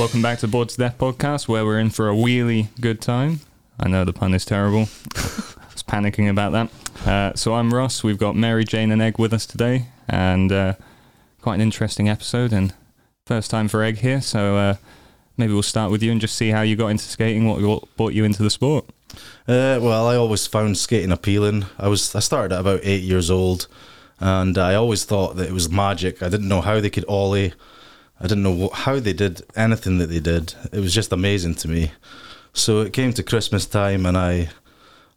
Welcome back to Board to Death podcast, where we're in for a really good time. I know the pun is terrible. I was panicking about that. Uh, so I'm Ross. We've got Mary Jane and Egg with us today, and uh, quite an interesting episode. And first time for Egg here, so uh, maybe we'll start with you and just see how you got into skating. What, what brought you into the sport? Uh, well, I always found skating appealing. I was I started at about eight years old, and I always thought that it was magic. I didn't know how they could ollie. I didn't know wh- how they did anything that they did. It was just amazing to me. So it came to Christmas time, and I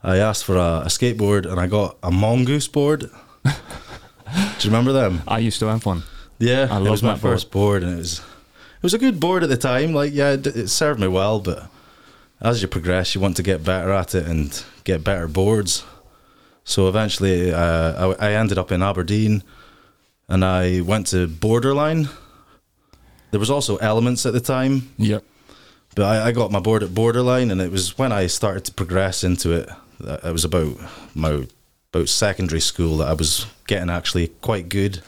I asked for a, a skateboard, and I got a mongoose board. Do you remember them? I used to have one. Yeah, I it was my board. first board, and it was it was a good board at the time. Like, yeah, it, it served me well, but as you progress, you want to get better at it and get better boards. So eventually, uh, I, I ended up in Aberdeen, and I went to Borderline. There was also Elements at the time, Yep. but I, I got my board at Borderline, and it was when I started to progress into it. that It was about my about secondary school that I was getting actually quite good,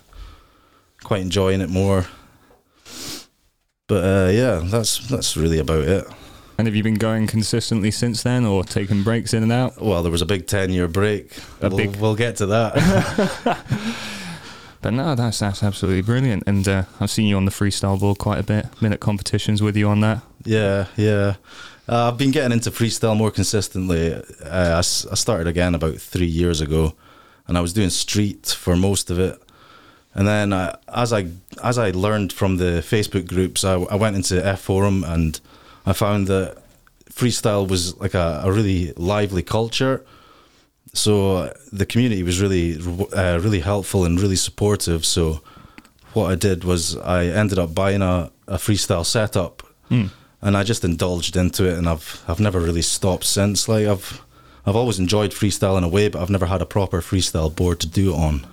quite enjoying it more. But uh, yeah, that's that's really about it. And have you been going consistently since then, or taking breaks in and out? Well, there was a big ten year break. A we'll, big- we'll get to that. But no, that's that's absolutely brilliant. And uh, I've seen you on the freestyle board quite a bit. At competitions with you on that. yeah, yeah. Uh, I've been getting into freestyle more consistently. Uh, I, I started again about three years ago, and I was doing street for most of it. And then uh, as I as I learned from the Facebook groups, I, I went into F forum and I found that freestyle was like a, a really lively culture. So the community was really uh, really helpful and really supportive. So what I did was I ended up buying a, a freestyle setup, Mm. and I just indulged into it, and I've I've never really stopped since. Like I've I've always enjoyed freestyle in a way, but I've never had a proper freestyle board to do it on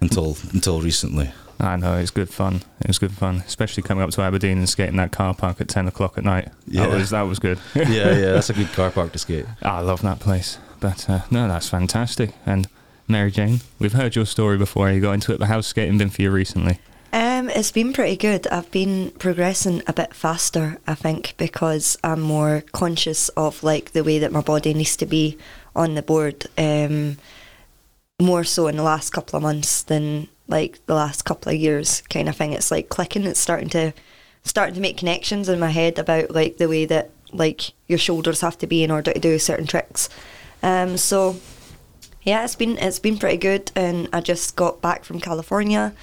until until recently. I know it's good fun. It was good fun, especially coming up to Aberdeen and skating that car park at ten o'clock at night. Yeah. That was that was good. yeah, yeah, that's a good car park to skate. I love that place. But uh, no, that's fantastic. And Mary Jane, we've heard your story before. You got into it, but how's skating been for you recently? Um, it's been pretty good. I've been progressing a bit faster, I think, because I'm more conscious of like the way that my body needs to be on the board. Um, more so in the last couple of months than like the last couple of years, kind of thing. It's like clicking. It's starting to starting to make connections in my head about like the way that like your shoulders have to be in order to do certain tricks. Um, so yeah, it's been it's been pretty good, and I just got back from California,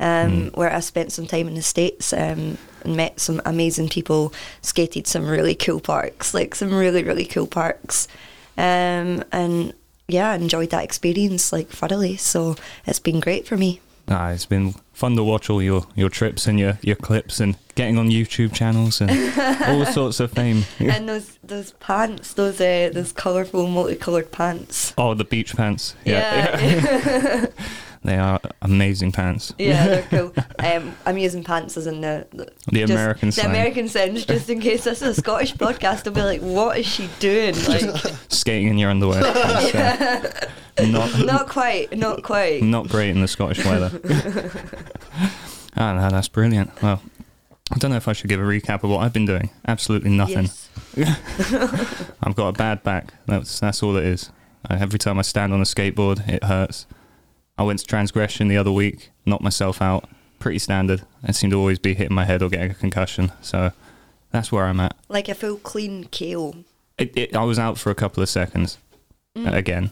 um, where I spent some time in the states um, and met some amazing people, skated some really cool parks, like some really really cool parks, um, and yeah, enjoyed that experience like thoroughly. So it's been great for me. Ah, it's been fun to watch all your, your trips and your, your clips and getting on YouTube channels and all sorts of fame. and those those pants, those uh, those colourful, multicolored pants. Oh, the beach pants. Yeah. yeah. they are amazing pants. Yeah, they're cool. Um, I'm using pants as in the the, The just American the slang. American sense, just in case this is a Scottish podcast. I'll be like, what is she doing? Like, Skating in your underwear. It's, uh, not, not quite, not quite. not great in the Scottish weather. ah, no, that's brilliant. Well, I don't know if I should give a recap of what I've been doing. Absolutely nothing. Yes. I've got a bad back. That's that's all it is. Every time I stand on a skateboard, it hurts. I went to transgression the other week, knocked myself out. Pretty standard. I seem to always be hitting my head or getting a concussion. So that's where I'm at. Like a full clean kale. It, it, I was out for a couple of seconds uh, again,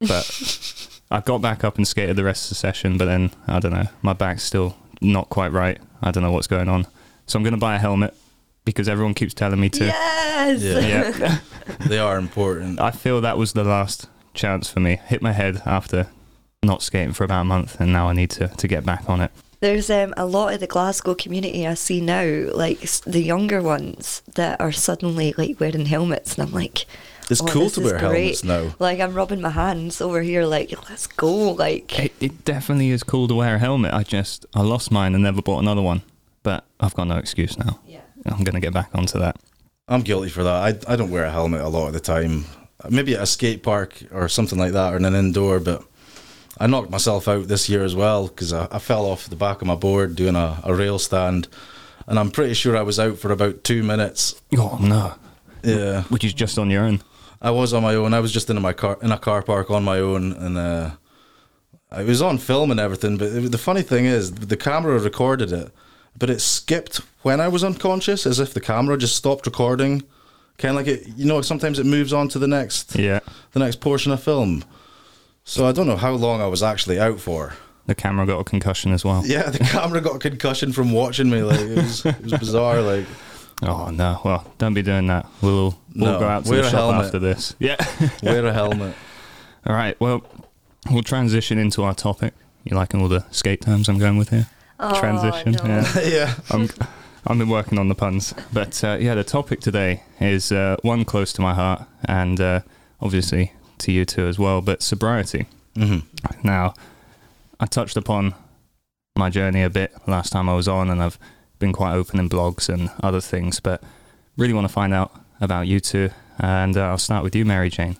but I got back up and skated the rest of the session. But then I don't know, my back's still not quite right. I don't know what's going on. So I'm going to buy a helmet because everyone keeps telling me to. Yes. Yeah. Yeah. They are important. I feel that was the last chance for me. Hit my head after not skating for about a month, and now I need to, to get back on it. There's um, a lot of the Glasgow community I see now, like the younger ones that are suddenly like wearing helmets, and I'm like, It's oh, cool this to is wear helmets great. now. Like I'm rubbing my hands over here, like let's go, like it. It definitely is cool to wear a helmet. I just I lost mine and never bought another one, but I've got no excuse now. yeah. I'm going to get back onto that. I'm guilty for that. I, I don't wear a helmet a lot of the time. Maybe at a skate park or something like that, or in an indoor. But I knocked myself out this year as well because I, I fell off the back of my board doing a, a rail stand, and I'm pretty sure I was out for about two minutes. Oh no! Yeah, Which is just on your own. I was on my own. I was just in my car in a car park on my own, and uh, I was on film and everything. But it- the funny thing is, the camera recorded it, but it skipped when I was unconscious, as if the camera just stopped recording. Kind of like it, you know. Sometimes it moves on to the next, Yeah. the next portion of film. So I don't know how long I was actually out for. The camera got a concussion as well. Yeah, the camera got a concussion from watching me. Like it was, it was bizarre. Like Oh no! Well, don't be doing that. We'll we'll No, go out to wear the a shop helmet. after this. Yeah. wear a helmet. all right. Well, we'll transition into our topic. You liking all the skate terms I'm going with here? Oh, transition. no. Yeah. yeah. I'm I've been working on the puns, but uh, yeah, the topic today is uh, one close to my heart, and uh, obviously to you too as well. But sobriety. hmm Now, I touched upon my journey a bit last time I was on, and I've been quite open in blogs and other things, but really want to find out about you two. And uh, I'll start with you, Mary Jane.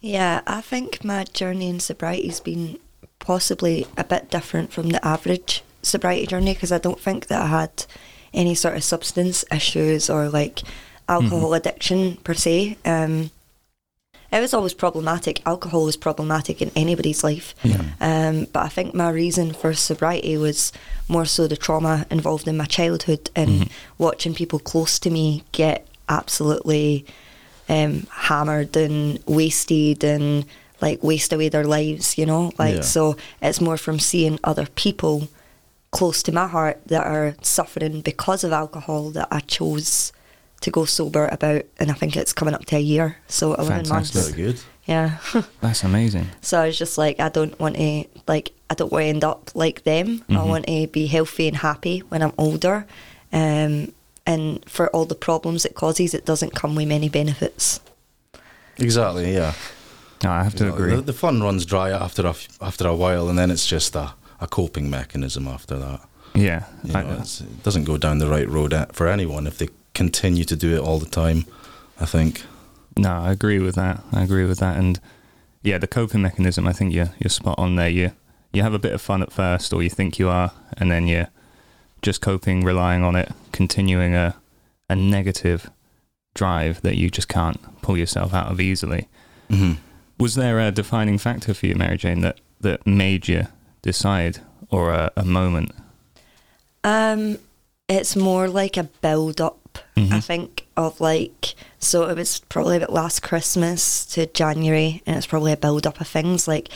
Yeah, I think my journey in sobriety has been possibly a bit different from the average sobriety journey because I don't think that I had any sort of substance issues or like alcohol addiction per se. Um, it was always problematic. Alcohol is problematic in anybody's life. Yeah. Um, but I think my reason for sobriety was more so the trauma involved in my childhood and Mhm. watching people close to me get absolutely um, hammered and wasted and like waste away their lives, you know? Like, Yeah. so it's more from seeing other people close to my heart that are suffering because of alcohol that I chose to go sober about. And I think it's coming up to a year. So 11 Fantastic. months. Very good. Yeah. That's amazing. So I was just like, I don't want to like, I don't want to end up like them. I Mhm. want to be healthy and happy when I'm older. Um, and for all the problems it causes, it doesn't come with many benefits. Exactly. Yeah. No, I have to Exactly. agree. The, the fun runs dry after a f- after a while, and then it's just a, a coping mechanism after that. Yeah. You know, it's, it doesn't go down the right road for anyone if they continue to do it all the time. I think. No, I agree with that. I agree with that. And yeah, the coping mechanism, I think you're you're spot on there. You you have a bit of fun at first, or you think you are, and then you're just coping, relying on it, continuing a a negative drive that you just can't pull yourself out of easily. hmm Was there a defining factor for you, Mary Jane, that that made you decide, or a, a moment? Um, it's more like a build up, I Mhm. think, of like, so it was probably about last Christmas to January, and it's probably a build up of things like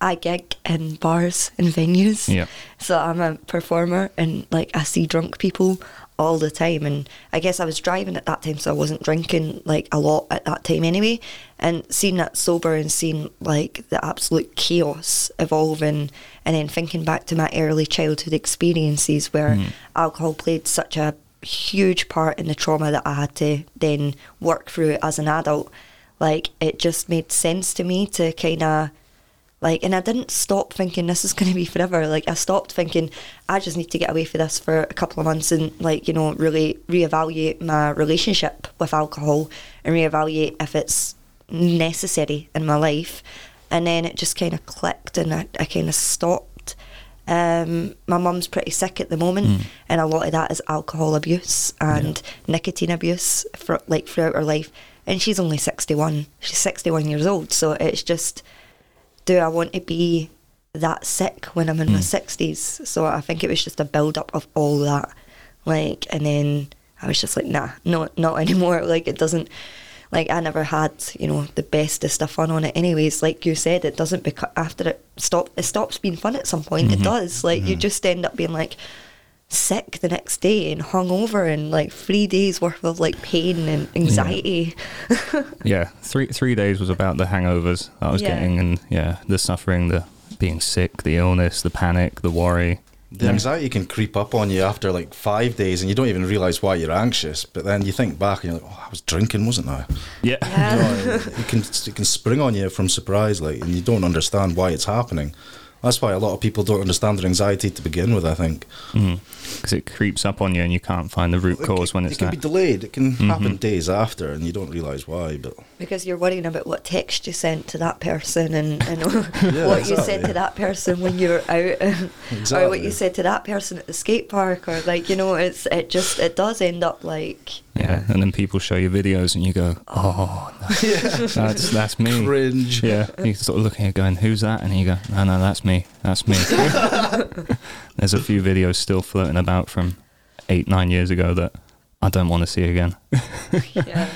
I gig in bars and venues. Yeah. So I'm a performer and like I see drunk people all the time and I guess I was driving at that time so I wasn't drinking like a lot at that time anyway and seeing that sober and seeing like the absolute chaos evolving and then thinking back to my early childhood experiences where Mm. alcohol played such a huge part in the trauma that I had to then work through as an adult like it just made sense to me to kind of like, and I didn't stop thinking this is going to be forever. Like, I stopped thinking I just need to get away for this for a couple of months and, like, you know, really reevaluate my relationship with alcohol and reevaluate if it's necessary in my life. And then it just kind of clicked and I, I kind of stopped. Um, my mum's pretty sick at the moment, Mm. and a lot of that is alcohol abuse and nicotine abuse, for, like throughout her life. And she's only sixty-one. She's sixty-one years old, so it's just do I want to be that sick when I'm in my Mm. sixties? So I think it was just a build up of all that, like, and then I was just like, nah, no, not anymore. Like it doesn't. Like I never had, you know, the bestest of fun on it. Anyways, like you said, it doesn't become after it stop. It stops being fun at some point. Mhm. It does. Like you just end up being like sick the next day and hungover and like three days worth of like pain and anxiety. Yeah, three three days was about the hangovers I was Yeah. getting, and yeah, the suffering, the being sick, the illness, the panic, the worry. The Yeah. anxiety can creep up on you after like five days, and you don't even realize why you're anxious. But then you think back, and you're like, "Oh, I was drinking, wasn't I?" Yeah, Yeah. You know, it can it can spring on you from surprise, like, and you don't understand why it's happening. That's why a lot of people don't understand their anxiety to begin with. I think mm-hmm. because it creeps up on you and you can't find the root cause when it's. it it's can that. be delayed. It can mm-hmm. happen days after, and you don't realize why. But Because you're worrying about what text you sent to that person and, and Yeah, what you said to that person when you were out, or what you said to that person at the skate park, or like you know, it's it just it does end up like yeah, and then people show you videos and you go, "Oh, no, that's that's me." cringe. Yeah, You're sort of looking at going, "Who's that?" And you go, "No, no, that's me. That's me." There's a few videos still floating about from eight, nine years ago that I don't want to see again. yeah.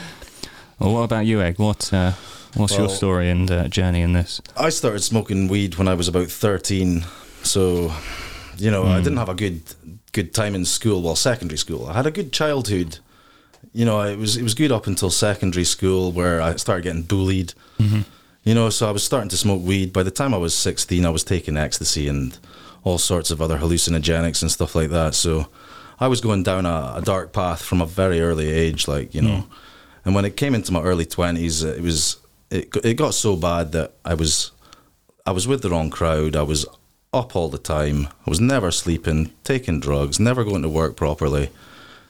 Well, what about you, Egg? What uh, what's your story and uh, journey in this? I started smoking weed when I was about thirteen, so you know I didn't have a good good time in school. Well, secondary school, I had a good childhood. You know, it was it was good up until secondary school where I started getting bullied. Mm-hmm. You know, so I was starting to smoke weed. By the time I was sixteen, I was taking ecstasy and all sorts of other hallucinogenics and stuff like that. So I was going down a, a dark path from a very early age, like you know. Mm. And when it came into my early twenties, it was it it got so bad that I was I was with the wrong crowd. I was up all the time. I was never sleeping, taking drugs, never going to work properly.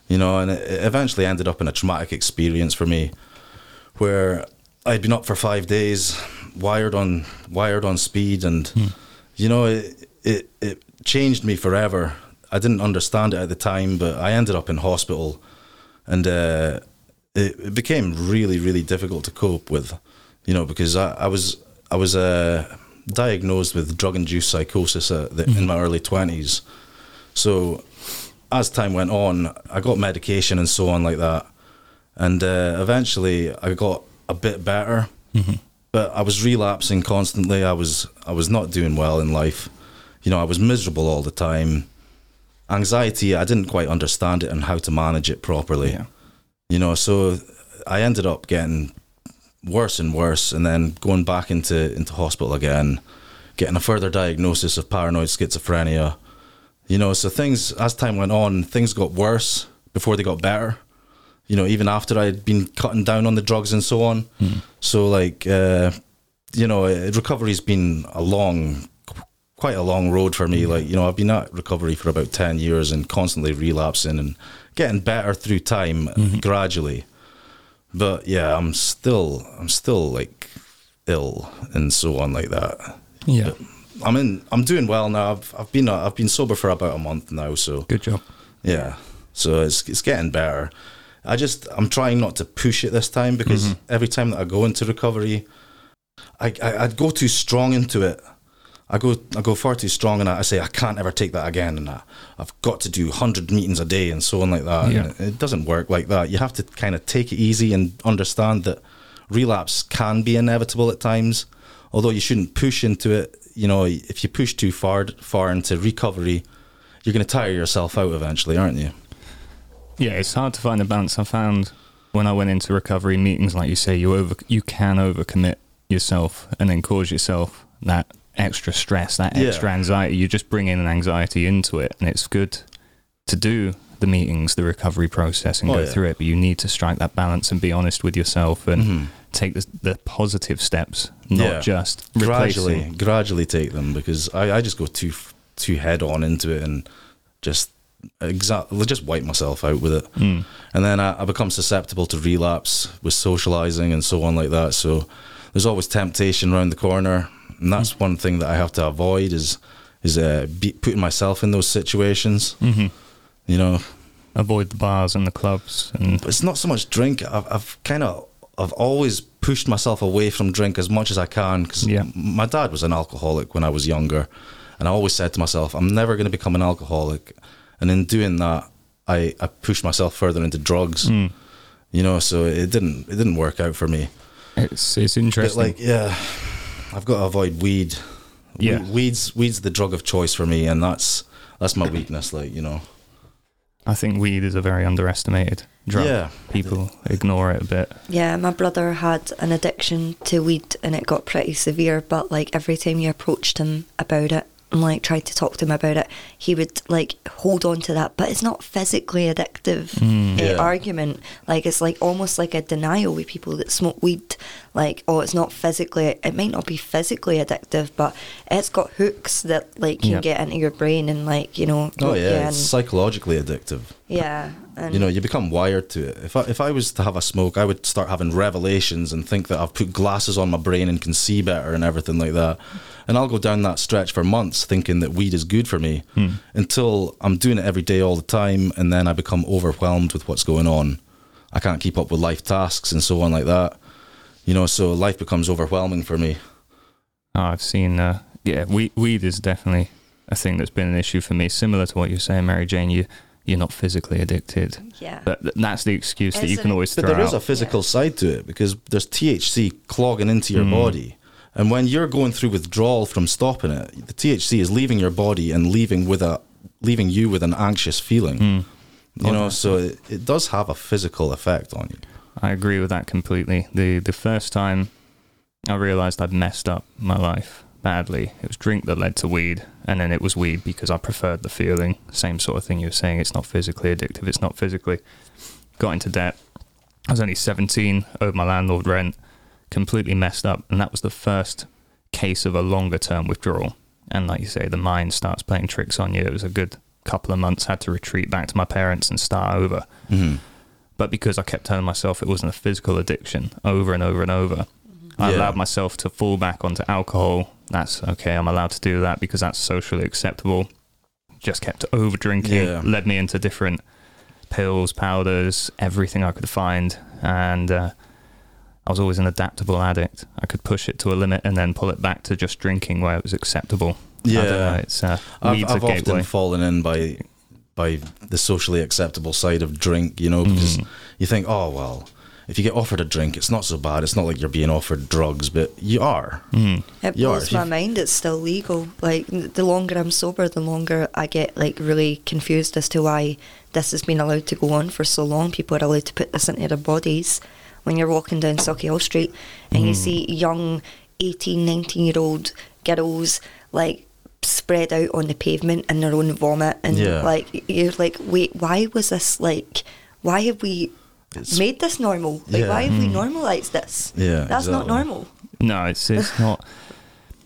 You know, and it eventually ended up in a traumatic experience for me, where I'd been up for five days, wired on wired on speed, and you know, it, it it changed me forever. I didn't understand it at the time, but I ended up in hospital, and uh, it, it became really, really difficult to cope with. You know, because I, I was I was uh, diagnosed with drug-induced psychosis at the, in my early twenties. So as time went on, I got medication and so on like that, and uh, eventually I got a bit better. But I was relapsing constantly. I was I was not doing well in life. You know, I was miserable all the time. Anxiety, I didn't quite understand it and how to manage it properly. Yeah. You know, so I ended up getting worse and worse, and then going back into into hospital again, getting a further diagnosis of paranoid schizophrenia. You know, so things as time went on, things got worse before they got better. You know, even after I'd been cutting down on the drugs and so on. Hmm. So like, uh, you know, recovery's been a long, quite a long road for me. Hmm. Like, you know, I've been at recovery for about ten years and constantly relapsing and getting better through time uh, hmm. gradually. But yeah, I'm still, I'm still like ill and so on like that. Yeah, I'm in. I'm doing well now. I've I've been uh, I've been sober for about a month now. So good job. yeah, so it's it's getting better. I just I'm trying not to push it this time because mm-hmm. every time that I go into recovery, I, I I'd go too strong into it. I go I go far too strong, and I, I say I can't ever take that again, and I, I've got to do hundred meetings a day and so on like that. Yeah. It doesn't work like that. You have to kind of take it easy and understand that relapse can be inevitable at times. Although you shouldn't push into it. You know, if you push too far far into recovery, you're going to tire yourself out eventually, aren't you? Yeah, it's hard to find a balance. I found when I went into recovery meetings, like you say, you over you can overcommit yourself and then cause yourself that extra stress, that Yeah. extra anxiety. You just bring in an anxiety into it, and it's good to do the meetings, the recovery process, and Oh, go yeah. through it. But you need to strike that balance and be honest with yourself and Mhm. take the, the positive steps, not Yeah. just gradually, replacing. gradually take them because I, I just go too too head on into it and just exactly just wipe myself out with it, Mm. and then I, I become susceptible to relapse with socializing and so on like that. So there's always temptation around the corner, and that's one thing that I have to avoid is is uh, be, putting myself in those situations. hmm You know, Avoid the bars and the clubs, and but it's not so much drink. I've, I've kind of I've always pushed myself away from drink as much as I can because Yeah. my dad was an alcoholic when I was younger, and I always said to myself, I'm never going to become an alcoholic. And in doing that, I, I pushed myself further into drugs. Mm. You know, so it didn't it didn't work out for me. it's it's But interesting. like, yeah, I've got to avoid weed. Yeah. We- weeds weeds the drug of choice for me, and that's that's my weakness. Like you know, I think weed is a very underestimated drug. Yeah. People ignore it a bit. Yeah, my brother had an addiction to weed and it got pretty severe, but like every time you approached him about it, and like tried to talk to him about it, he would like hold on to that, but it's not physically addictive Mm. Yeah. argument. Like it's like almost like a denial with people that smoke weed. Like oh, it's not physically. It might not be physically addictive, but it's got hooks that like can Yeah. get into your brain and like you know. Oh yeah, it's psychologically addictive. yeah. And You know, you become wired to it. If I, if I was to have a smoke, I would start having revelations and think that I've put glasses on my brain and can see better and everything like that. And I'll go down that stretch for months thinking that weed is good for me until I'm doing it every day all the time and then I become overwhelmed with what's going on. I can't keep up with life tasks and so on like that. You know, so life becomes overwhelming for me. Oh, I've seen. Uh, yeah, weed, weed is definitely a thing that's been an issue for me. Similar to what you're saying, Mary Jane. You you're not physically addicted, yeah. but th- that's the excuse that you can an- always But throw there is out. a physical side to it because there's THC clogging into your Mm. body. And when you're going through withdrawal from stopping it, the THC is leaving your body and leaving with a leaving you with an anxious feeling. Mm. You know, so it, it does have a physical effect on you. I agree with that completely. The the first time I realized I'd messed up my life badly, it was drink that led to weed, and then it was weed because I preferred the feeling. Same sort of thing you were saying. It's not physically addictive. It's not physically. Got into debt. I was only 17, owed my landlord rent, completely messed up, and that was the first case of a longer term withdrawal. And like you say, the mind starts playing tricks on you. It was a good couple of months. Had to retreat back to my parents and start over hmm but because I kept telling myself it wasn't a physical addiction over and over and over, I Yeah. allowed myself to fall back onto alcohol. That's okay, I'm allowed to do that because that's socially acceptable. Just kept over drinking, Yeah. led me into different pills, powders, everything I could find. And uh, I was always an adaptable addict. I could push it to a limit and then pull it back to just drinking where it was acceptable. Don't know, Yeah. it's uh, I've, I've gateway. often fallen in by by the socially acceptable side of drink, you know, because Mm. you think, oh well, if you get offered a drink, it's not so bad. It's not like you're being offered drugs, but you are. Mm. It Yeah, blows if my mind. It's still legal. Like the longer I'm sober, the longer I get like really confused as to why this has been allowed to go on for so long. People are allowed to put this into their bodies. When you're walking down Sauchiehall Street and you see young 18, 19 year old girls like spread out on the pavement in their own vomit, and Yeah. like you're like, wait, why was this like? Why have we It's- made this normal? Like, Yeah. why have we Mm. normalised this? Yeah, That's not normal. No, it's it's not.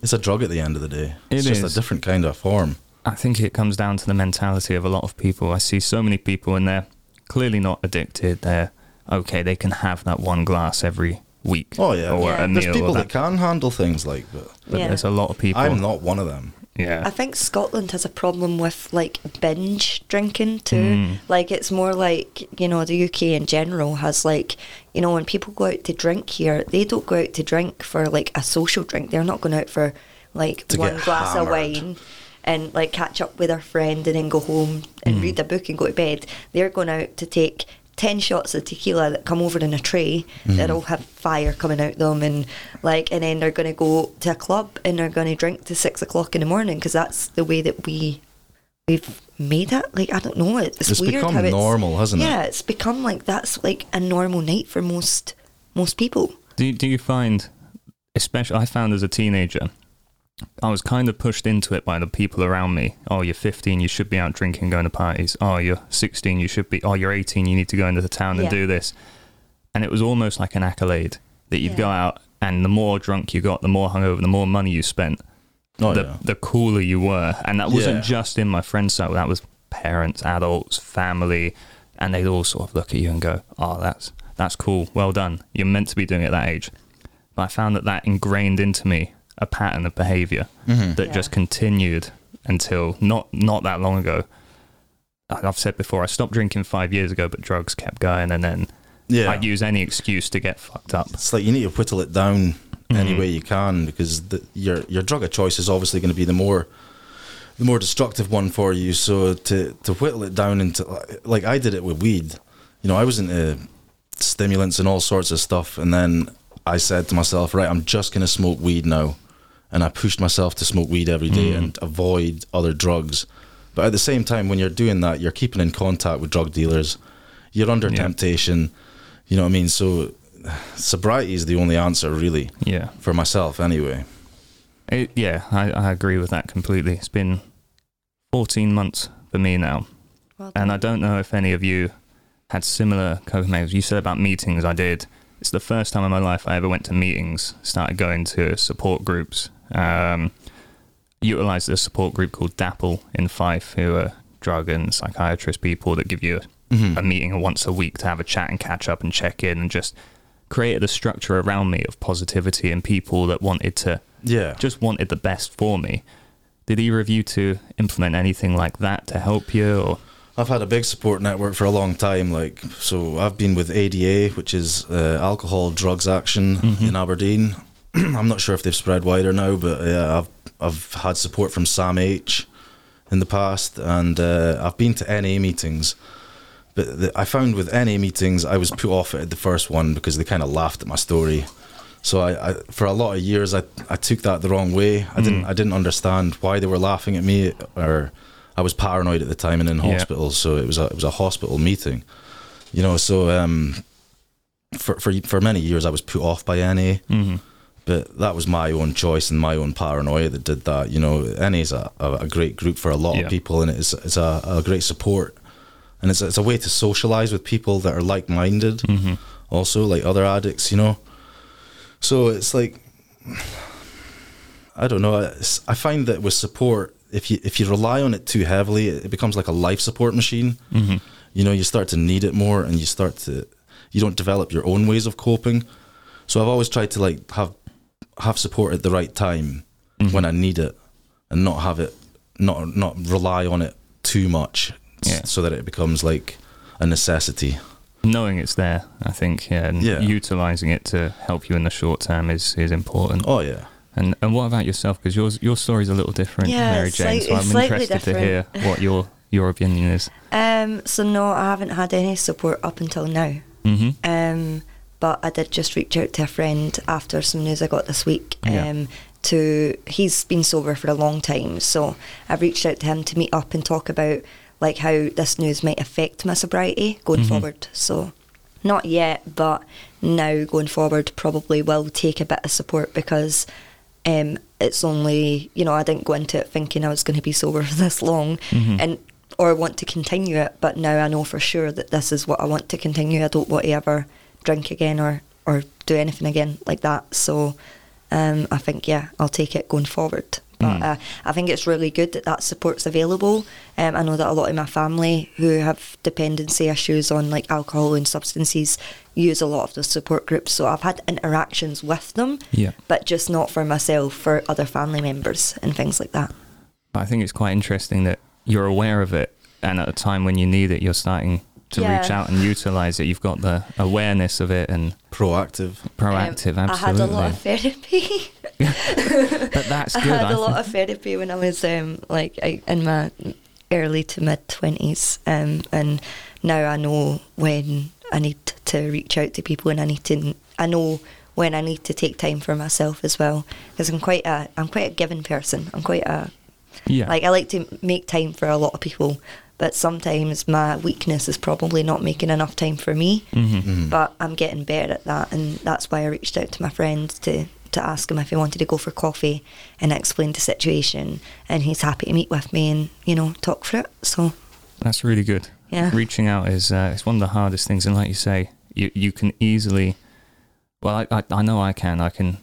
It's a drug at the end of the day. It it's just is. a different kind of form. I think it comes down to the mentality of a lot of people. I see so many people and they're clearly not addicted. They're okay, they can have that one glass every week. Oh yeah, Or Yeah. a there's meal. people or that that, can handle things like that. but Yeah. there's a lot of people. I'm not one of them. Yeah. I think Scotland has a problem with like binge drinking too. Mm. Like it's more like, you know, the UK in general has like, you know, when people go out to drink here, they don't go out to drink for like a social drink. They're not going out for like To one glass of wine and like catch up with their friend and then go home and Mm. read a book and go to bed. They're going out to take 10 shots of tequila that come over in a tray Mm. that'll have fire coming out them and like and then they're going to go to a club and they're going to drink to six o'clock in the morning because that's the way that we we've made it like i don't know it's, It's weird become how it's normal, hasn't it? yeah it's become like that's like a normal night for most most people Do you, do you find, especially I found as a teenager, I was kind of pushed into it by the people around me. Oh, you're 15, you should be out drinking, going to parties. Oh, you're 16, you should be. Oh, you're 18, you need to go into the town and Yeah. do this. And it was almost like an accolade that you'd go out, and the more drunk you got, the more hungover, the more money you spent, Oh the yeah. the cooler you were. And that wasn't Yeah. just in my friend circle. That was parents, adults, family, and they'd all sort of look at you and go, "Oh, that's that's cool. Well done. You're meant to be doing it at that age." But I found that that ingrained into me a pattern of behavior Mhm. that Yeah. just continued until not not that long ago. I've said before, I stopped drinking five years ago, but drugs kept going, and then Yeah. I'd use any excuse to get fucked up. It's like you need to whittle it down any Mhm. way you can because the, your your drug of choice is obviously going to be the more the more destructive one for you. So to to whittle it down into like I did it with weed. You know, I was into stimulants and all sorts of stuff, and then I said to myself, right, I'm just going to smoke weed now, and I pushed myself to smoke weed every day Mm. and avoid other drugs. But at the same time, when you're doing that, you're keeping in contact with drug dealers. You're under Yeah. temptation. You know what I mean? So sobriety is the only answer, really, Yeah. for myself anyway. It, yeah, I, I agree with that completely. It's been 14 months for me now. Well And. I don't know if any of you had similar coping mechanisms. You said about meetings, I did. It's the first time in my life I ever went to meetings, started going to support groups. Um, utilized a support group called DAPPLE in Fife, who are drug and psychiatrist people that give you a, a meeting once a week to have a chat and catch up and check in and just created a structure around me of positivity and people that wanted to Yeah. just wanted the best for me. Did either of you to implement anything like that to help you or I've had a big support network for a long time. Like, so I've been with ADA, which is uh, Alcohol Drugs Action Mhm. in Aberdeen. I'm not sure if they've spread wider now, but yeah, I've I've had support from SAMH in the past, and uh, I've been to NA meetings. But the, I found with NA meetings, I was put off at the first one because they kind of laughed at my story. So I, I, for a lot of years, I, I took that the wrong way. I didn't, Mm. I didn't understand why they were laughing at me, or I was paranoid at the time and in Yeah. hospital. So it was a, it was a hospital meeting, you know. So um, for for for many years, I was put off by NA, Mhm. but that was my own choice and my own paranoia that did that. You know, NA is a, a, a great group for a lot Yeah. of people, and it's it's a, a great support, and it's a, it's a way to socialize with people that are like minded Mhm. also like other addicts you know so it's like i don't know i find that with support if you if you rely on it too heavily it becomes like a life support machine Mhm. you know you start to need it more and you start to you don't develop your own ways of coping so i've always tried to like have have support at the right time Mhm. when i need it and not have it not not rely on it too much Yeah. so that it becomes like a necessity knowing it's there, I think, yeah, and Yeah. utilizing it to help you in the short term is is important. oh yeah And and what about yourself? Because yours your story's a little different, Yeah, Mary Jane. slight- so I'm interested to hear what your your opinion is. Um, so no, I haven't had any support up until now. hmm Um, but I did just reach out to a friend after some news I got this week. Yeah. Um, to he's been sober for a long time, so I've reached out to him to meet up and talk about like how this news might affect my sobriety going Mhm. forward. So not yet, but now going forward probably will take a bit of support because um, it's only you know I didn't go into it thinking I was going to be sober for this long Mhm. and or want to continue it, but now I know for sure that this is what I want to continue. I don't want to ever drink again or or do anything again like that. So um, I think yeah, I'll take it going forward. But Mm. uh, I think it's really good that that support's available. Um, I know that a lot of my family who have dependency issues on like alcohol and substances use a lot of the support groups. So I've had interactions with them, Yeah. but just not for myself, for other family members and things like that. I think it's quite interesting that you're aware of it, and at a time when you need it, you're starting to reach out and utilize it. You've got the awareness of it and proactive proactive. Um, I had a lot of therapy. but that's good. I had I a lot of therapy when I was um, like I, in my early to mid twenties, um, and now I know when I need to reach out to people, and I need to. I know when I need to take time for myself as well, because I'm quite a I'm quite a given person. I'm quite a yeah. like I like to make time for a lot of people, but sometimes my weakness is probably not making enough time for me. Mhm. Mm. But I'm getting better at that, and that's why I reached out to my friend to to ask him if he wanted to go for coffee, and I explained the situation, and he's happy to meet with me and you know talk through it. So That's really good. yeah, Reaching out is uh, it's one of the hardest things, and like you say, you you can easily. Well, I I, I know I can. I can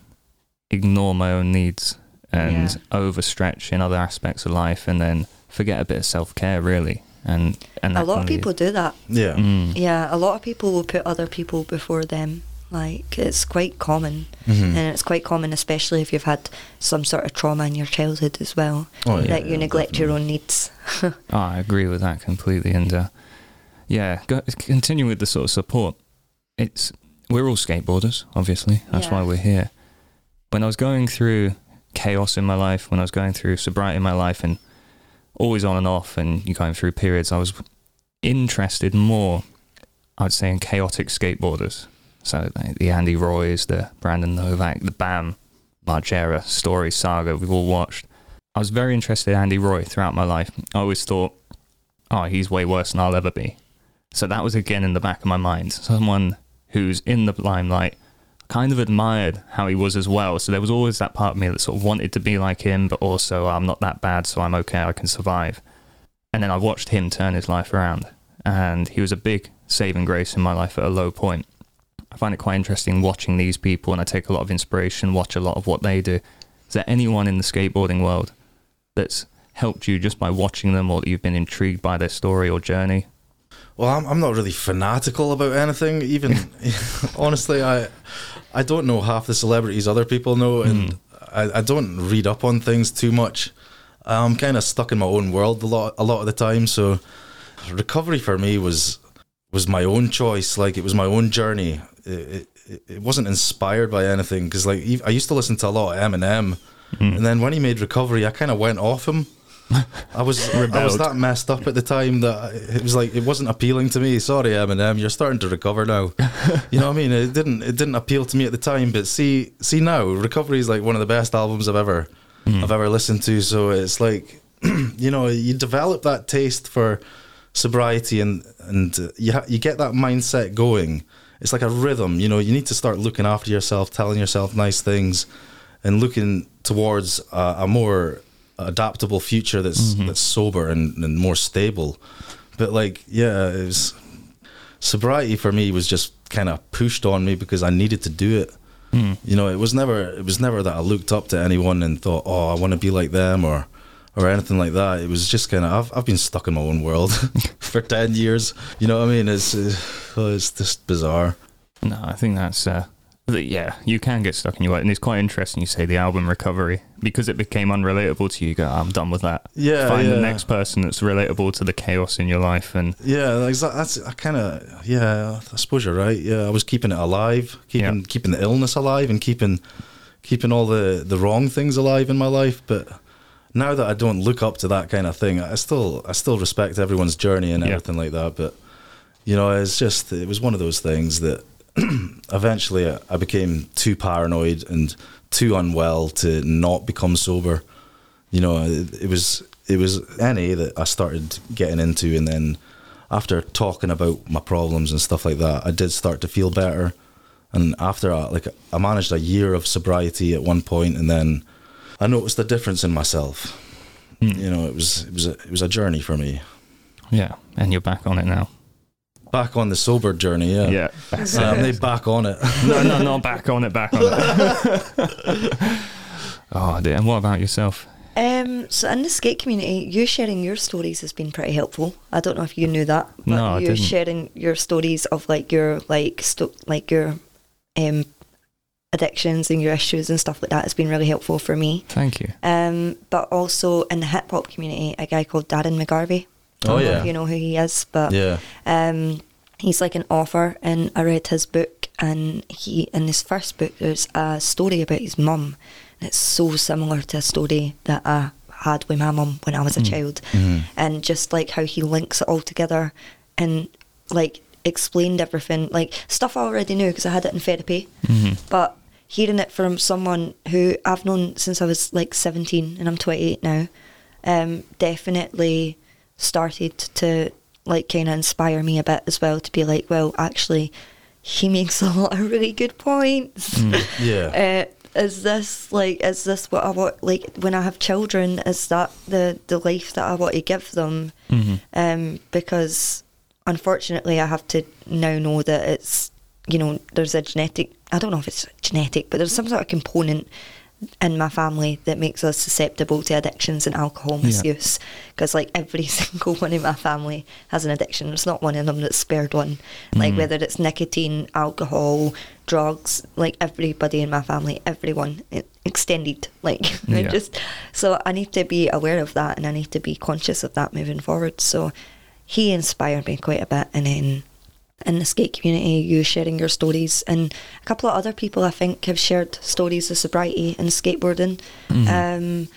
ignore my own needs and Yeah. overstretch in other aspects of life, and then forget a bit of self care, really. And and a lot of people do that. yeah Mm. Yeah, a lot of people will put other people before them. Like it's quite common, Mhm. and it's quite common, especially if you've had some sort of trauma in your childhood as well, Oh, yeah, that you yeah, neglect your own needs. Oh, I agree with that completely. And uh, yeah, go, continue with the sort of support. It's we're all skateboarders, obviously. That's Yeah. why we're here. When I was going through chaos in my life, when I was going through sobriety in my life, and always on and off, and you're going through periods, I was interested more, I'd say, in chaotic skateboarders. So the Andy Roys, the Brandon Novak, the Bam Margera story saga we've all watched. I was very interested in Andy Roy throughout my life. I always thought, oh, he's way worse than I'll ever be. So that was again in the back of my mind. Someone who's in the limelight, kind of admired how he was as well. So there was always that part of me that sort of wanted to be like him, but also oh, I'm not that bad, so I'm okay, I can survive. And then I watched him turn his life around, and he was a big saving grace in my life at a low point. I find it quite interesting watching these people, and I take a lot of inspiration, watch a lot of what they do. Is there anyone in the skateboarding world that's helped you just by watching them, or that you've been intrigued by their story or journey? Well, I'm, I'm not really fanatical about anything. Even honestly, I I don't know half the celebrities other people know, and hmm. I, I don't read up on things too much. I'm kind of stuck in my own world a lot a lot of the time. So recovery for me was was my own choice. Like it was my own journey. It, it, it wasn't inspired by anything because like I used to listen to a lot of Eminem, hmm. and then when he made recovery, I kind of went off him. I was I was that messed up at the time that it was like it wasn't appealing to me. Sorry, Eminem, you're starting to recover now. you know what I mean? It didn't it didn't appeal to me at the time, but see see now, Recovery is like one of the best albums I've ever hmm. I've ever listened to. So it's like you know you develop that taste for sobriety and and you ha- you get that mindset going. It's like a rhythm. You know you need to start looking after yourself, telling yourself nice things, and looking towards a, a more adaptable future that's that's sober and, and more stable. But like, yeah, it was sobriety for me was just kind of pushed on me because I needed to do it. You know, it was never it was never that I looked up to anyone and thought, oh, I want to be like them or or anything like that. It was just kind of I've I've been stuck in my own world for ten years. You know what I mean? It's uh, it's just bizarre. No, I think that's uh, yeah. You can get stuck in your way, and it's quite interesting. You say the album "Recovery" because it became unrelatable to you. you go, ah, I'm done with that. Yeah, find the next person that's relatable to the chaos in your life, and Yeah, like that, that's I kind of yeah. I suppose you're right. Yeah, I was keeping it alive, keeping Yeah. keeping the illness alive, and keeping keeping all the the wrong things alive in my life. But now that I don't look up to that kind of thing, I still I still respect everyone's journey and Yeah. everything like that. But you know, it's just it was one of those things that eventually I, I became too paranoid and too unwell to not become sober. You know, it, it was it was NA that I started getting into, and then after talking about my problems and stuff like that, I did start to feel better. And after I, like I managed a year of sobriety at one point, and then I noticed a difference in myself. Hmm. You know, it was it was a, it was a journey for me. yeah, and you're back on it now. Back on the sober journey, yeah. Yeah, that's Um, they back on it. no, no, not back on it, back on it. oh dear. And what about yourself? Um, so in the skate community, you sharing your stories has been pretty helpful. I don't know if you knew that, but No, you didn't. sharing your stories of like your like sto- like your um addictions and your issues and stuff like that has been really helpful for me. Thank you. Um, but also in the hip hop community, a guy called Darren McGarvey. Oh, yeah. if you know who he is, but Yeah. um, he's like an author, and I read his book, and he in his first book there's a story about his mum, and it's so similar to a story that I had with my mum when I was a child, and just like how he links it all together, and like explained everything, like stuff I already knew because I had it in therapy, but hearing it from someone who I've known since I was like 17 and I'm 28 now, um, definitely started to like kind of inspire me a bit as well to be like, well, actually, he makes a lot of really good points. Yeah. Uh, is this like is this what I want? Like when I have children, is that the the life that I want to give them? Um, because unfortunately, I have to now know that it's you know there's a genetic. I don't know if it's genetic, but there's some sort of component in my family that makes us susceptible to addictions and alcohol misuse. Because like every single one in my family has an addiction. There's not one of them that's spared one. Like mm. whether it's nicotine, alcohol, drugs, like everybody in my family, everyone extended. Like I Yeah. just so I need to be aware of that and I need to be conscious of that moving forward. So he inspired me quite a bit, and then in the skate community, you sharing your stories, and a couple of other people I think have shared stories of sobriety and skateboarding. Um,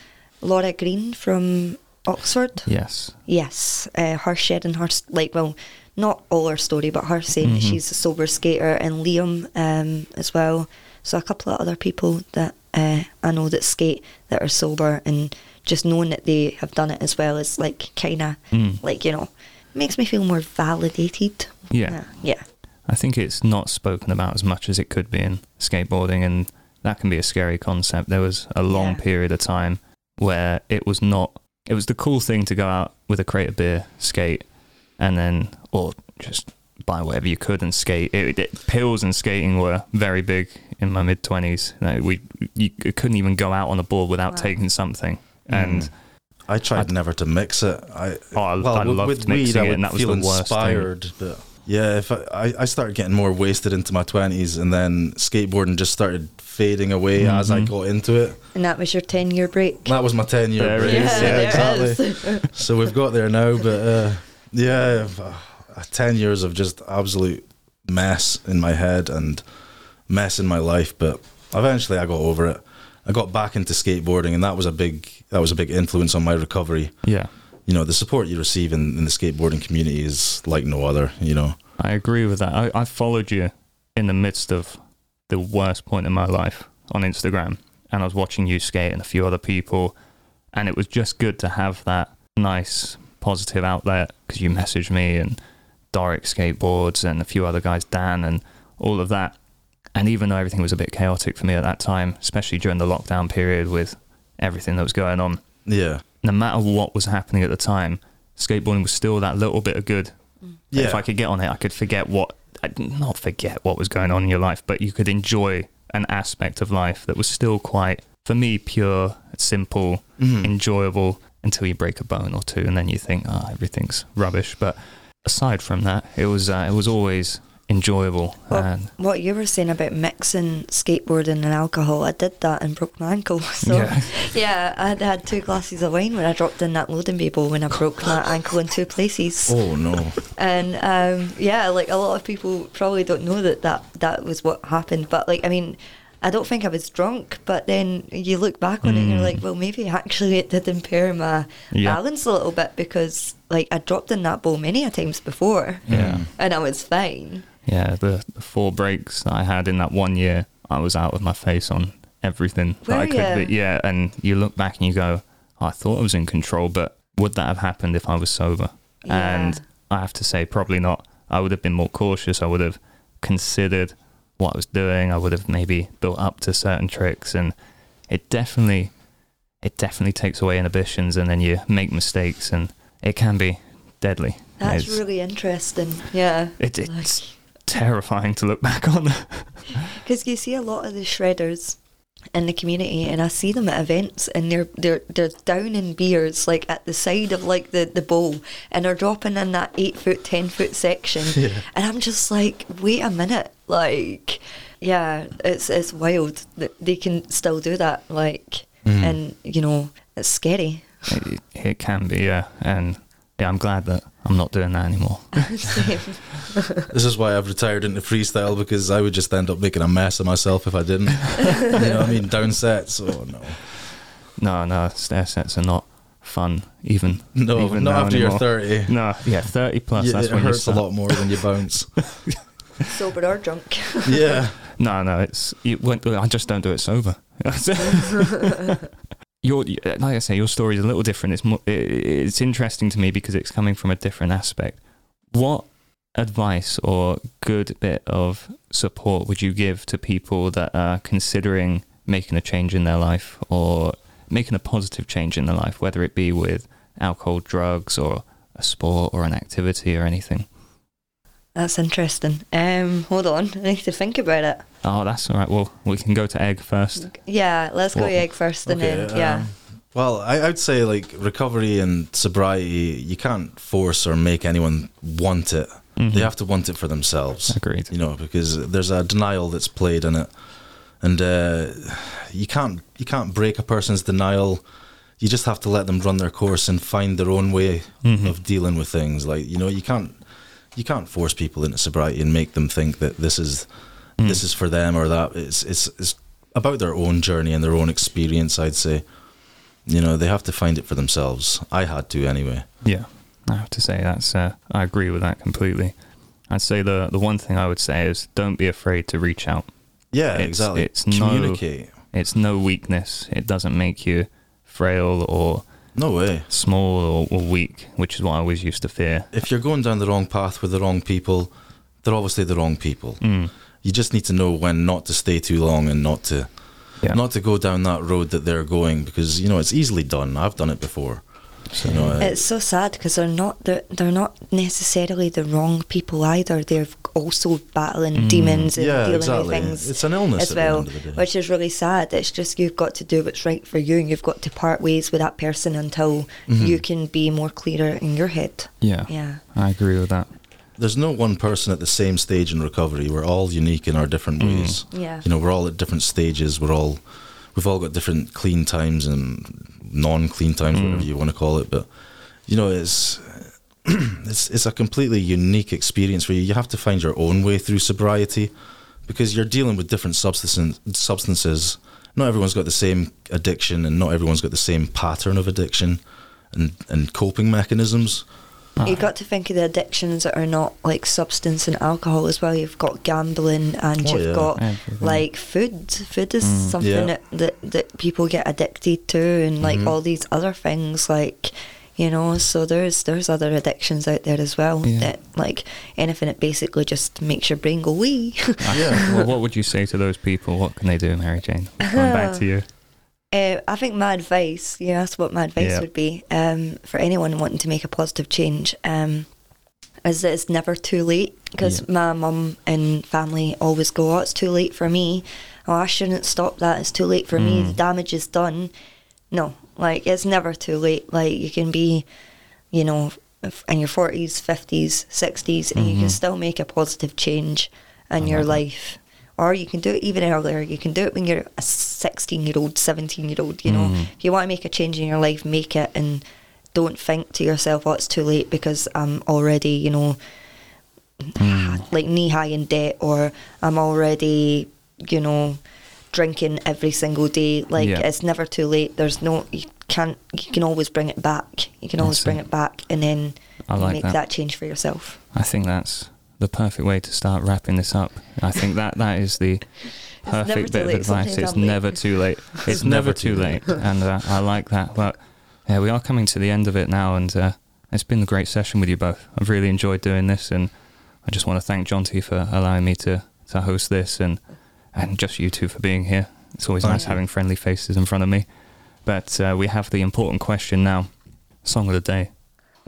Laura Green from Oxford, Yes. yes, uh, her sharing her like well, not all her story, but her saying that she's a sober skater, and Liam um, as well. So a couple of other people that uh, I know that skate that are sober, and just knowing that they have done it as well is like kind of Mm. like you know makes me feel more validated. Yeah. yeah. I think it's not spoken about as much as it could be in skateboarding, and that can be a scary concept. There was a long Yeah. period of time where it was not. It was the cool thing to go out with a crate of beer, skate, and then or just buy whatever you could and skate. It, it, pills and skating were very big in my mid twenties. we you couldn't even go out on a board without Wow. taking something, and Mm. I tried I'd- never to mix it. I Oh, I- well, I with, loved with mixing weed, I would and that was feel the worst thing. inspired. But yeah, if I, I, I started getting more wasted into my twenties, and then skateboarding just started fading away as I Mhm. got into it. And that was your 10 year break. That was my ten year There break. is, Yeah, yeah, exactly. so we've got there now, but uh, yeah, uh, ten years of just absolute mess in my head and mess in my life. But eventually, I got over it. I got back into skateboarding, and that was a big that was a big influence on my recovery. yeah, You know, the support you receive in, in the skateboarding community is like no other. You know, I agree with that. I, I followed you in the midst of the worst point in my life on Instagram, and I was watching you skate and a few other people, and it was just good to have that nice positive outlet because you messaged me and Doric skateboards and a few other guys, Dan and all of that. And even though everything was a bit chaotic for me at that time, especially during the lockdown period with everything that was going on, yeah, no matter what was happening at the time, skateboarding was still that little bit of good yeah, if I could get on it, I could forget what, not forget what was going on in your life, but you could enjoy an aspect of life that was still quite, for me, pure, simple, Mhm. enjoyable until you break a bone or two, and then you think, oh, everything's rubbish. But aside from that, it was uh, it was always enjoyable. Well, and what you were saying about mixing skateboarding and alcohol, I did that and broke my ankle. So Yeah. yeah, I had, had two glasses of wine when I dropped in that loading bay bowl when I broke my ankle in two places. Oh no, And um, yeah, like a lot of people probably don't know that, that that was what happened. But like, I mean, I don't think I was drunk. But then you look back on it and you're Mm. like, well, maybe actually it did impair my Yeah. balance a little bit because like I dropped in that bowl many a times before, yeah, and I was fine. Yeah, the, the four breaks that I had in that one year, I was out with my face on everything that I could be. Yeah, and you look back and you go, "Oh, I thought I was in control, but would that have happened if I was sober? And I have to say, probably not. I would have been more cautious. I would have considered what I was doing. I would have maybe built up to certain tricks, and it definitely, it definitely takes away inhibitions, and then you make mistakes, and it can be deadly. That's It's- really interesting. Yeah. it, it's terrifying to look back on. Because you see a lot of the shredders in the community, and I see them at events, and they're they're they're down in beers like at the side of like the the bowl, and they're dropping in that eight foot, ten foot section, and I'm just like, wait a minute, like, yeah, it's it's wild that they can still do that, like, Mhm. and you know, it's scary. it, it can be, yeah. And yeah, I'm glad that I'm not doing that anymore. Same. this is why I've retired into freestyle because I would just end up making a mess of myself if I didn't. you know, what I mean, down sets. Oh no, No, no, stair sets are not fun, even. no, even not after anymore. you're thirty. No, yeah, 30 plus, Yeah, that's it when you hurts a lot more when you bounce. Sober or drunk. yeah, No, no, it's you, when, I just don't do it sober. your, like I say, your story is a little different. It's more, it's interesting to me because it's coming from a different aspect. What advice or good bit of support would you give to people that are considering making a change in their life or making a positive change in their life, whether it be with alcohol, drugs, or a sport or an activity or anything? That's interesting. Um, hold on, I need to think about it. Oh, that's all right. Well, we can go to egg first. Yeah, let's go What- egg first, and then yeah. um, well, I, I'd say like recovery and sobriety, you can't force or make anyone want it. Mhm. They have to want it for themselves. Agreed. You know, because there's a denial that's played in it, and uh, you can't you can't break a person's denial. You just have to let them run their course and find their own way Mhm. of dealing with things. Like you know, you can't you can't force people into sobriety and make them think that this is Mm. this is for them or that. It's it's it's about their own journey and their own experience. I'd say, you know, they have to find it for themselves. I had to anyway. Yeah, I have to say that's. Uh, I agree with that completely. I'd say the the one thing I would say is don't be afraid to reach out. Yeah, It's- exactly. it's no- It's no weakness. It doesn't make you frail or No way. small or, or weak, which is what I always used to fear. If you're going down the wrong path with the wrong people, they're obviously the wrong people. Mm. You just need to know when not to stay too long and not to Yeah. not to go down that road that they're going because you know it's easily done. I've done it before. So, you know, It's so sad because they're not they're, they're not necessarily the wrong people either. They're also battling demons and Mm. yeah, dealing exactly. with things It's an illness as well, end of the day. which is really sad. It's just you've got to do what's right for you, and you've got to part ways with that person until Mm-hmm. you can be more clearer in your head. Yeah. Yeah, I agree with that. There's no one person at the same stage in recovery. We're all unique in our different Mm. ways. yeah. You know, we're all at different stages. We're all we've all got different clean times and non-clean times, whatever Mm. you want to call it. But you know, it's it's it's a completely unique experience where you have to find your own way through sobriety because you're dealing with different substance, substances. Not everyone's got the same addiction, and not everyone's got the same pattern of addiction and and coping mechanisms. You've got to think of the addictions that are not like substance and alcohol as well. You've got gambling and Oh, you've yeah. got Everything. like food. Food is Mm. something Yeah. that, that that people get addicted to, and like Mhm. all these other things, like you know. So there's there's other addictions out there as well Yeah. that like anything that basically just makes your brain go wee. Yeah. well, what would you say to those people? What can they do, Mary Jane? Going back to you. Uh, I think my advice, you asked what my advice Yeah. would be um, for anyone wanting to make a positive change, um, is that it's never too late. Because Yeah. my mum and family always go, oh, it's too late for me. Oh, I shouldn't stop that. It's too late for me. Mm. The damage is done. No, like, it's never too late. Like, you can be, you know, in your 40s, 50s, 60s, and you can Mhm. still make a positive change in your life. Or you can do it even earlier. You can do it when you're a 16 year old, 17 year old. You know, Mm. if you want to make a change in your life, make it and don't think to yourself, oh, it's too late because I'm already, you know, Mm. like knee high in debt or I'm already, you know, drinking every single day. Like Yeah. it's never too late. There's no, you can't, you can always bring it back. You can always bring it. back and then like make that. that. change for yourself. I think that's the perfect way to start wrapping this up. I think that that is the perfect bit of advice. It's never too late. It's, never, too late, and uh, I like that. But yeah, we are coming to the end of it now, and uh, it's been a great session with you both. I've really enjoyed doing this, and I just want to thank John T for allowing me to to host this, and and just you two for being here. It's always Thank nice having friendly faces in front of me. But uh, we have the important question now: song of the day.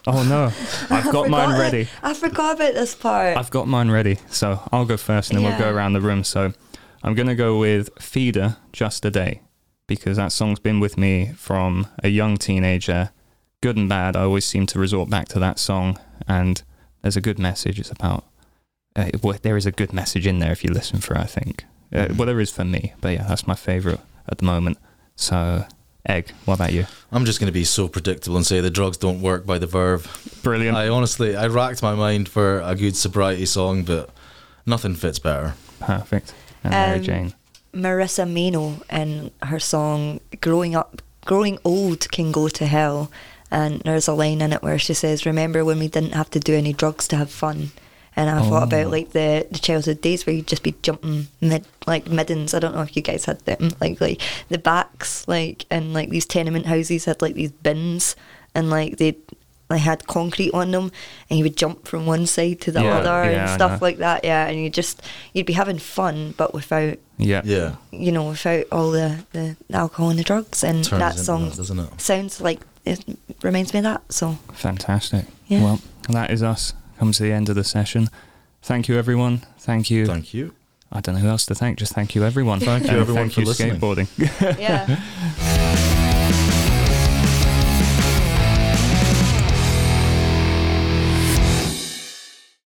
Oh no, I've got mine it. ready. I forgot about this part. I've got mine ready, so I'll go first, and then we'll go around the room. So I'm gonna go with "Feeder Just a Day" because that song's been with me from a young teenager, good and bad. I always seem to resort back to that song, and there's a good message. It's about uh, well, there is a good message in there if you listen for it. I think. Uh, well, there is for me, but yeah, that's my favorite at the moment. So, Egg, what about you? I'm just going to be so predictable and say the drugs don't work by the Verve. Brilliant. I honestly, I racked my mind for a good sobriety song, but nothing fits better. Perfect. And Mary Um, Jane. Marissa Mano and her song "Growing Up, Growing Old Can Go to Hell," and there's a line in it where she says, "Remember when we didn't have to do any drugs to have fun." And I thought Oh. about like the, the childhood days where you'd just be jumping mid like middens. I don't know if you guys had them like like the backs like and like these tenement houses had like these bins and like they they had concrete on them and you would jump from one side to the Yeah, other yeah, and stuff know. like that. Yeah, and you just you'd be having fun but without Yeah. Yeah, you know, without all the, the alcohol and the drugs. And turns that song that, doesn't it? sounds like it reminds me of that. So, Fantastic. Yeah. Well, that is us. Come to the end of the session. Thank you, everyone. Thank you. Thank you. I don't know who else to thank. Just thank you, everyone. Thank you, And everyone, thank for you, listening. skateboarding. yeah.